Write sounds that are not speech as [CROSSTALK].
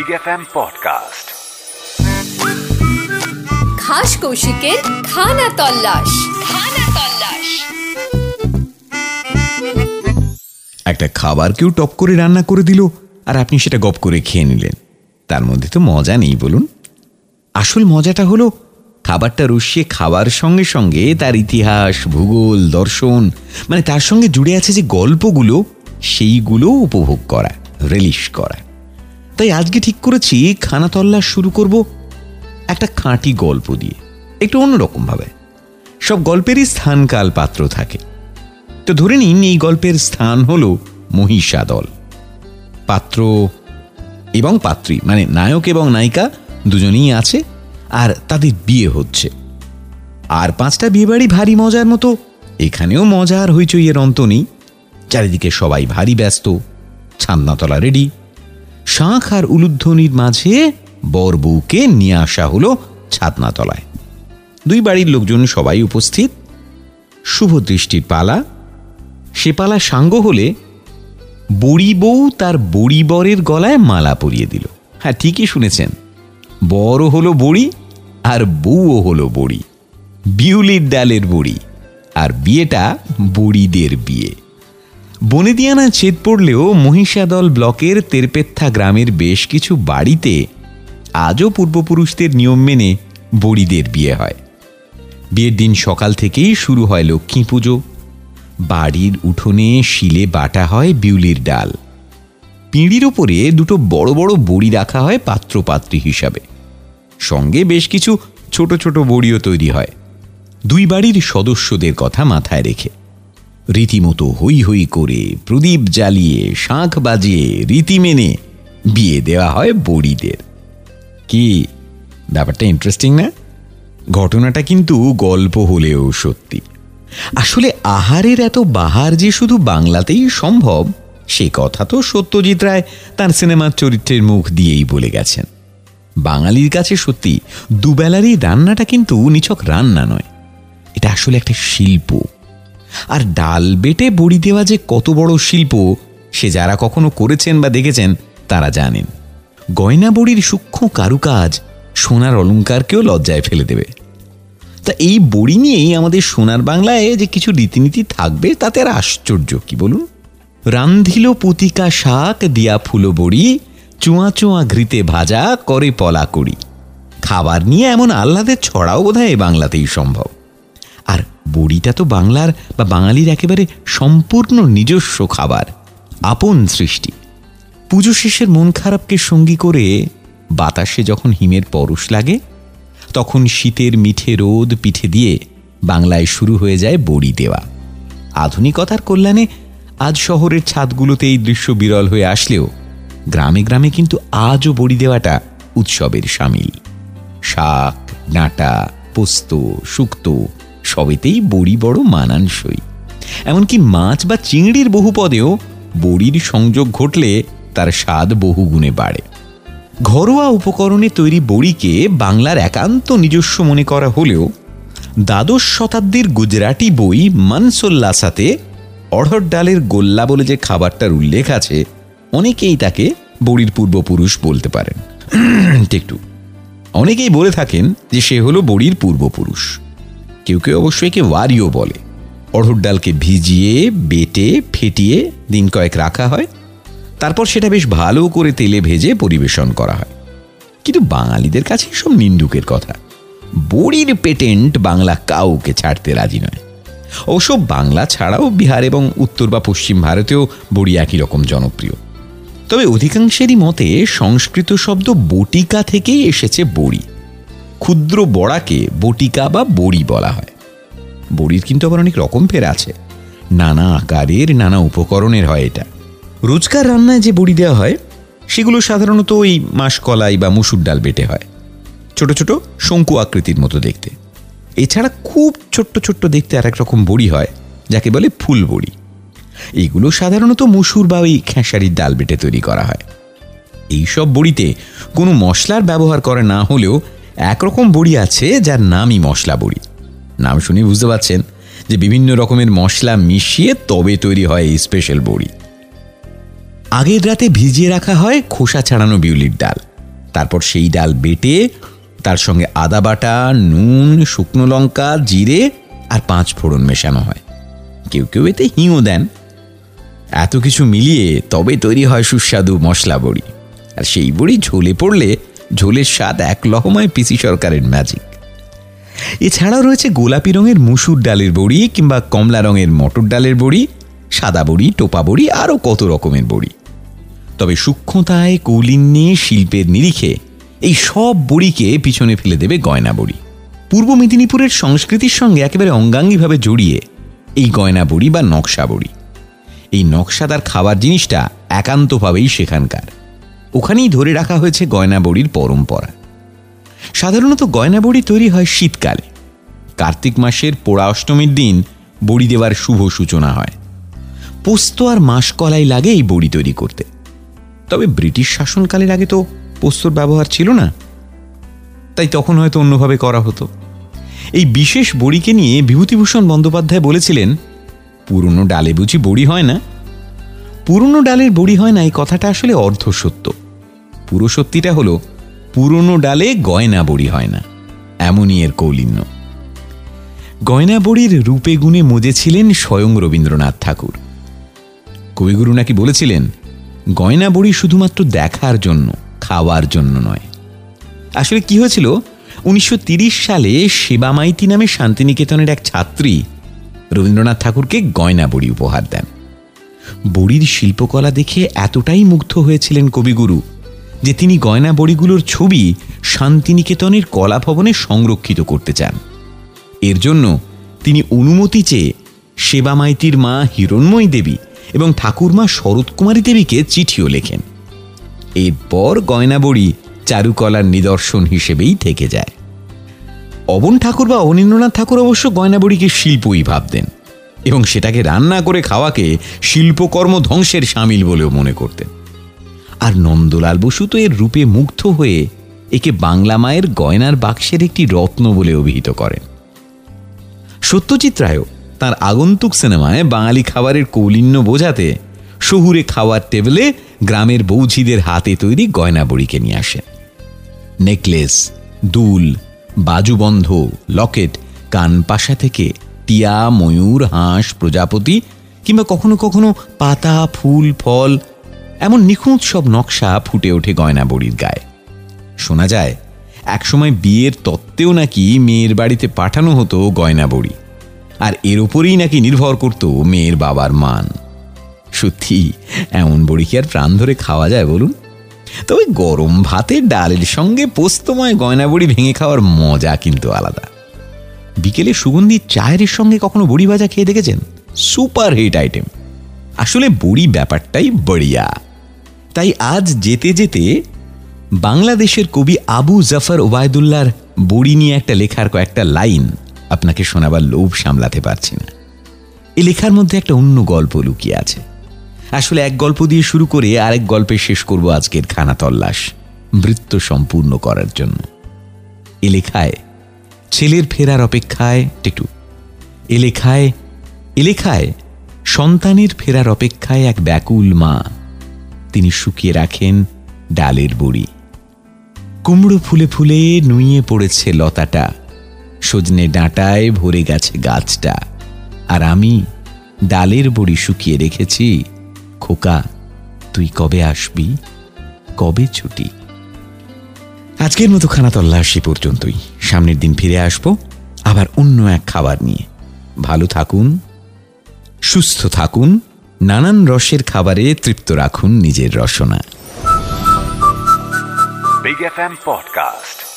Big F M podcast খাস কৌশিকের খানা তল্লাশ। খানা তল্লাশ। একটা খাবার কেউ টপ করে রান্না করে দিল আর আপনি সেটা গপ করে খেয়ে নিলেন। তার মধ্যে তো মজা নেই বলুন। আসল মজাটা হলো খাবারটা রসিয়ে খাবার সঙ্গে সঙ্গে তার ইতিহাস ভূগোল দর্শন মানে তার সঙ্গে জুড়ে আছে যে গল্পগুলো সেইগুলো উপভোগ করা রিলিশ করা। তাই আজকে ঠিক করেছি, খানা তল্লাশ শুরু করব একটা খাঁটি গল্প দিয়ে, একটু অন্যরকমভাবে। সব গল্পেরই স্থানকাল পাত্র থাকে। তো ধরে নিন, এই গল্পের স্থান হল মহিষাদল। পাত্র এবং পাত্রী মানে নায়ক এবং নায়িকা দুজনেই আছে আর তাদের বিয়ে হচ্ছে। আর পাঁচটা বিয়েবাড়ি ভারী মজার মতো, এখানেও মজার হইচইয়ের অন্ত নেই। চারিদিকে সবাই ভারী ব্যস্ত ছান্নাতলা রেডি শাঁখ আর উলুধ্বনির মাঝে বর বউকে নিয়ে আসা হলো ছাতনাতলায়। দুই বাড়ির লোকজন সবাই উপস্থিত। শুভ দৃষ্টির পালা। সে পালা সাঙ্গ হলে বড়ি বউ তার বড়ি বরের গলায় মালা পরিয়ে দিল। হ্যাঁ ঠিকই শুনেছেন। বড় হলো বড়ি আর বউও হলো বড়ি। বিউলির ডালের বড়ি আর বিয়েটা বড়িদের বিয়ে। বনেদিয়ানা ছেদ পড়লেও মহিষাদল ব্লকের তেরপেত্থা গ্রামের বেশ কিছু বাড়িতে আজও পূর্বপুরুষদের নিয়ম মেনে বড়িদের বিয়ে হয়। বিয়ের দিন সকাল থেকেই শুরু হয় লক্ষ্মী পুজো। বাড়ির উঠোনে শিলে বাটা হয় বিউলির ডাল। পিঁড়ির ওপরে দুটো বড় বড় বড়ি রাখা হয় পাত্রপাত্রী হিসাবে। সঙ্গে বেশ কিছু ছোট ছোট বড়িও তৈরি হয়। দুই বাড়ির সদস্যদের কথা মাথায় রেখে। রীতিমতো হই হই করে প্রদীপ জ্বালিয়ে, শাঁখ বাজিয়ে রীতি মেনে বিয়ে দেওয়া হয় বড়িদের। কি? ব্যাপারটা ইন্টারেস্টিং না? ঘটনাটা কিন্তু গল্প হলেও সত্যি। আসলে আহারের এত বাহার যে শুধু বাংলাতেই সম্ভব, সে কথা তো সত্যজিৎ রায় তার সিনেমার চরিত্রের মুখ দিয়েই বলে গেছেন। বাঙালির কাছে সত্যি দুবেলারই রান্নাটা কিন্তু নিছক রান্না নয়। এটা আসলে একটা শিল্প। আর ডাল বেটে বড়ি দেওয়া যে কত বড় শিল্প, সে যারা কখনো করেছেন বা দেখেছেন, তারা জানেন। গয়না বড়ির সূক্ষ্ম কারুকাজ সোনার অলঙ্কারকেও লজ্জায় ফেলে দেবে। তা এই বড়ি নিয়েই আমাদের সোনার বাংলায় যে কিছু রীতিনীতি থাকবে, তাতে আর আশ্চর্য কি বলুন? রান্ধিল পুতিকা শাক, দিয়া ফুলো বড়ি, চুয়া চুয়া ঘৃতে ভাজা, করে পলা করি। খাবার নিয়ে এমন আহ্লাদের ছড়াও বোধ হয় বাংলাতেই সম্ভব। বড়িটা তো বাংলার বা বাঙালির একেবারে সম্পূর্ণ নিজস্ব খাবার, আপন সৃষ্টি। পুজো শেষের মন খারাপকে সঙ্গী করে বাতাসে যখন হিমের পরশ লাগে, তখন শীতের মিঠে রোদ পিঠে দিয়ে বাংলায় শুরু হয়ে যায় বড়ি দেওয়া। আধুনিকতার কল্যাণে আজ শহরের ছাদগুলোতে এই দৃশ্য বিরল হয়ে আসলেও গ্রামে গ্রামে কিন্তু আজও বড়ি দেওয়াটা উৎসবের সামিল। শাক, ডাঁটা, পোস্ত, শুক্তো সবেতেই বড়ি বড় মানানসই। এমনকি মাছ বা চিংড়ির বহু পদেও বড়ির সংযোগ ঘটলে তার স্বাদ বহু গুণে বাড়ে। ঘরোয়া উপকরণে তৈরি বড়িকে বাংলার একান্ত নিজস্ব মনে করা হলেও দ্বাদশ শতাব্দীর গুজরাটি বই মনসোল্লাসাতে অড়হর ডালের গোল্লা বলে যে খাবারটার উল্লেখ আছে, অনেকেই তাকে বড়ির পূর্বপুরুষ বলতে পারেন। [CLEARS THROAT] একটু অনেকেই বলে থাকেন যে সে হলো বড়ির পূর্বপুরুষ। কেউ কেউ অবশ্যই একে ওয়ারিও বলে। অড়হর ডালকে ভিজিয়ে, বেটে, ফেটিয়ে দিন কয়েক রাখা হয়। তারপর সেটা বেশ ভালো করে তেলে ভেজে পরিবেশন করা হয়। কিন্তু বাঙালিদের কাছে সব নিন্দুকের কথা। বড়ির পেটেন্ট বাংলা কাউকে ছাড়তে রাজি নয়। অবশ্য বাংলা ছাড়াও বিহার এবং উত্তর বা পশ্চিম ভারতেও বড়ি একই রকম জনপ্রিয়। তবে অধিকাংশেরই মতে সংস্কৃত শব্দ বটিকা থেকেই এসেছে বড়ি। ক্ষুদ্র বড়াকে বটিকা বা বড়ি বলা হয়। বড়ির কিন্তু আবার অনেক রকম ফের আছে। নানা আকারের, নানা উপকরণের হয় এটা। রোজকার রান্নায় যে বড়ি দেওয়া হয়, সেগুলো সাধারণত ওই মাসকলাই বা মুসুর ডাল বেটে হয়। ছোট ছোট শঙ্কু আকৃতির মতো দেখতে। এছাড়া খুব ছোট্ট ছোট্ট দেখতে আর এক রকম বড়ি হয়, যাকে বলে ফুল বড়ি এগুলো সাধারণত মুসুর বা ওই খেসারির ডাল বেটে তৈরি করা হয়। এইসব বড়িতে কোনো মশলার ব্যবহার করে না হলেও একরকম বড়ি আছে যার নামই মশলা বড়ি। নাম শুনে বুঝতে পারছেন যে বিভিন্ন রকমের মশলা মিশিয়ে তবে তৈরি হয় এই স্পেশাল বড়ি। আগের রাতে ভিজিয়ে রাখা হয় খোসা ছাড়ানো বিউলির ডাল। তারপর সেই ডাল বেটে তার সঙ্গে আদা বাটা, নুন, শুকনো লঙ্কা, জিরে আর পাঁচ ফোড়ন মেশানো হয়। কেউ কেউ এতে হিঙও দেন। এত কিছু মিলিয়ে তবে তৈরি হয় সুস্বাদু মশলা বড়ি। আর সেই বড়ি ঝোলে পড়লে ঝোলের স্বাদ এক লহমায় পিসি সরকারের ম্যাজিক এছাড়াও রয়েছে গোলাপি রঙের মুসুর ডালের বড়ি কিংবা কমলা রঙের মটর ডালের বড়ি, সাদা বড়ি, টোপা বড়ি, আরও কত রকমের বড়ি। তবে সূক্ষ্মতায় কৌলিন্যে শিল্পের নিরিখে এই সব বড়িকে পিছনে ফেলে দেবে গয়না বড়ি। পূর্ব মেদিনীপুরের সংস্কৃতির সঙ্গে একেবারে অঙ্গাঙ্গিভাবে জড়িয়ে এই গয়না বড়ি বা নকশা বড়ি। এই নকশাদার খাবার জিনিসটা একান্তভাবেই সেখানকার। ওখানেই ধরে রাখা হয়েছে গয়না বড়ির পরম্পরা। সাধারণত গয়না বড়ি তৈরি হয় শীতকালে। কার্তিক মাসের পোড়া অষ্টমীর দিন বড়ি দেওয়ার শুভ সূচনা হয়। পোস্ত আর মাসকলাই লাগে এই বড়ি তৈরি করতে। তবে ব্রিটিশ শাসনকালের আগে তো পোস্তর ব্যবহার ছিল না। তাই তখন হয়তো অন্যভাবে করা হতো। এই বিশেষ বড়িকে নিয়ে বিভূতিভূষণ বন্দ্যোপাধ্যায় বলেছিলেন, পুরনো ডালে বুঝি বড়ি হয় না? পুরনো ডালের বড়ি হয় না, এই কথাটা আসলে অর্ধ সত্য পুরো সত্যিটা হলো, পুরনো ডালে গয়না বড়ি হয় না, এমনই এর কৌলিন্য। গয়না বড়ির রূপে গুণে মজেছিলেন স্বয়ং রবীন্দ্রনাথ ঠাকুর। কবিগুরু নাকি বলেছিলেন, গয়না বড়ি শুধুমাত্র দেখার জন্য, খাওয়ার জন্য নয়। আসলে কি হয়েছিল, উনিশশো সালে সেবা মাইতি নামে শান্তিনিকেতনের এক ছাত্রী রবীন্দ্রনাথ ঠাকুরকে গয়না বড়ি উপহার দেন। বড়ির শিল্পকলা দেখে এতটাই মুগ্ধ হয়েছিলেন কবিগুরু, যে তিনি গয়না বড়িগুলোর ছবি শান্তিনিকেতনের কলা ভবনে সংরক্ষিত করতে চান। এর জন্য তিনি অনুমতি চেয়ে সেবা মাইতির মা হিরণময়ী দেবী এবং ঠাকুরমা শরৎকুমারী দেবীকে চিঠিও লেখেন। এরপর গয়নাবড়ি চারুকলার নিদর্শন হিসেবেই থেকে যায়। অবন ঠাকুর বা অনীন্দ্রনাথ ঠাকুর অবশ্য গয়নাবড়িকে শিল্পই ভাবতেন। এবং সেটাকে রান্না করে খাওয়াকে শিল্পকর্ম ধ্বংসের সামিল বলেও মনে করতেন। আর নন্দলাল বসু তো এর রূপে মুগ্ধ হয়ে একে বাংলা মায়ের গয়নার বাক্সের একটি রত্ন বলে অভিহিত করেন। সত্যজিৎ রায়ও তার আগন্তুক সিনেমায় বাঙালি খাবারের কৌলিন্য বোঝাতে শহুরে খাওয়ার টেবিলে গ্রামের বৌঝিদের হাতে তৈরি গয়না বড়িকে নিয়ে আসেন। নেকলেস, দুল, বাজুবন্ধ, লকেট, কানপাশা থেকে টিয়া, ময়ূর, হাঁস, প্রজাপতি কিংবা কখনো কখনো পাতা, ফুল, ফল, এমন নিখুঁত সব নকশা ফুটে ওঠে গয়না বড়ির গায়ে। শোনা যায়, একসময় বিয়ের তত্ত্বেও নাকি মেয়ের বাড়িতে পাঠানো হতো গয়না বড়ি, আর এর উপরেই নাকি নির্ভর করত মেয়ের বাবার মান। সত্যি, এমন বড়ি কি আর প্রাণ ধরে খাওয়া যায় বলুন? তবে গরম ভাতে ডালের সঙ্গে পোস্তময় গয়না বড়ি ভেঙে খাওয়ার মজা কিন্তু আলাদা। বিকেলে সুগন্ধি চায়ের সঙ্গে কখনো বড়ি ভাজা খেয়ে দেখেছেন? Super hit item. আসলে বড়ি ব্যাপারটাই বড়িয়া। তাই আজ যেতে যেতে বাংলাদেশের কবি আবু জাফর ওবায়দুল্লার বড়ি নিয়ে একটা লেখার কয়েকটা লাইন আপনাকে শোনাবার লোভ সামলাতে পারছি না। এই লেখার মধ্যে একটা অন্য গল্প লুকিয়ে আছে। আসলে এক গল্প দিয়ে শুরু করে আরেক গল্পে শেষ করব আজকের খানা তল্লাশ, বৃত্ত সম্পূর্ণ করার জন্য। এ লেখায় ছেলের ফেরার অপেক্ষায়, টেটু এলেখায় এলেখায় সন্তানের ফেরার অপেক্ষায় এক ব্যাকুল মা। তিনি শুকিয়ে রাখেন ডালের বড়ি। কুমড়ো ফুলে ফুলে নুইয়ে পড়েছে লতাটা। সজনে ডাঁটায় ভরে গেছে গাছটা। আর আমি ডালের বড়ি শুকিয়ে রেখেছি। খোকা, তুই কবে আসবি? কবে ছুটি? আজকের মতো খানা তল্লাশি পর্যন্তই। সামনের দিন ফিরে আসব, আবার অন্য এক খাবার নিয়ে। ভালো থাকুন, সুস্থ থাকুন, নানান রসের খাবারে তৃপ্ত রাখুন নিজের রসনা। Podcast Podcast.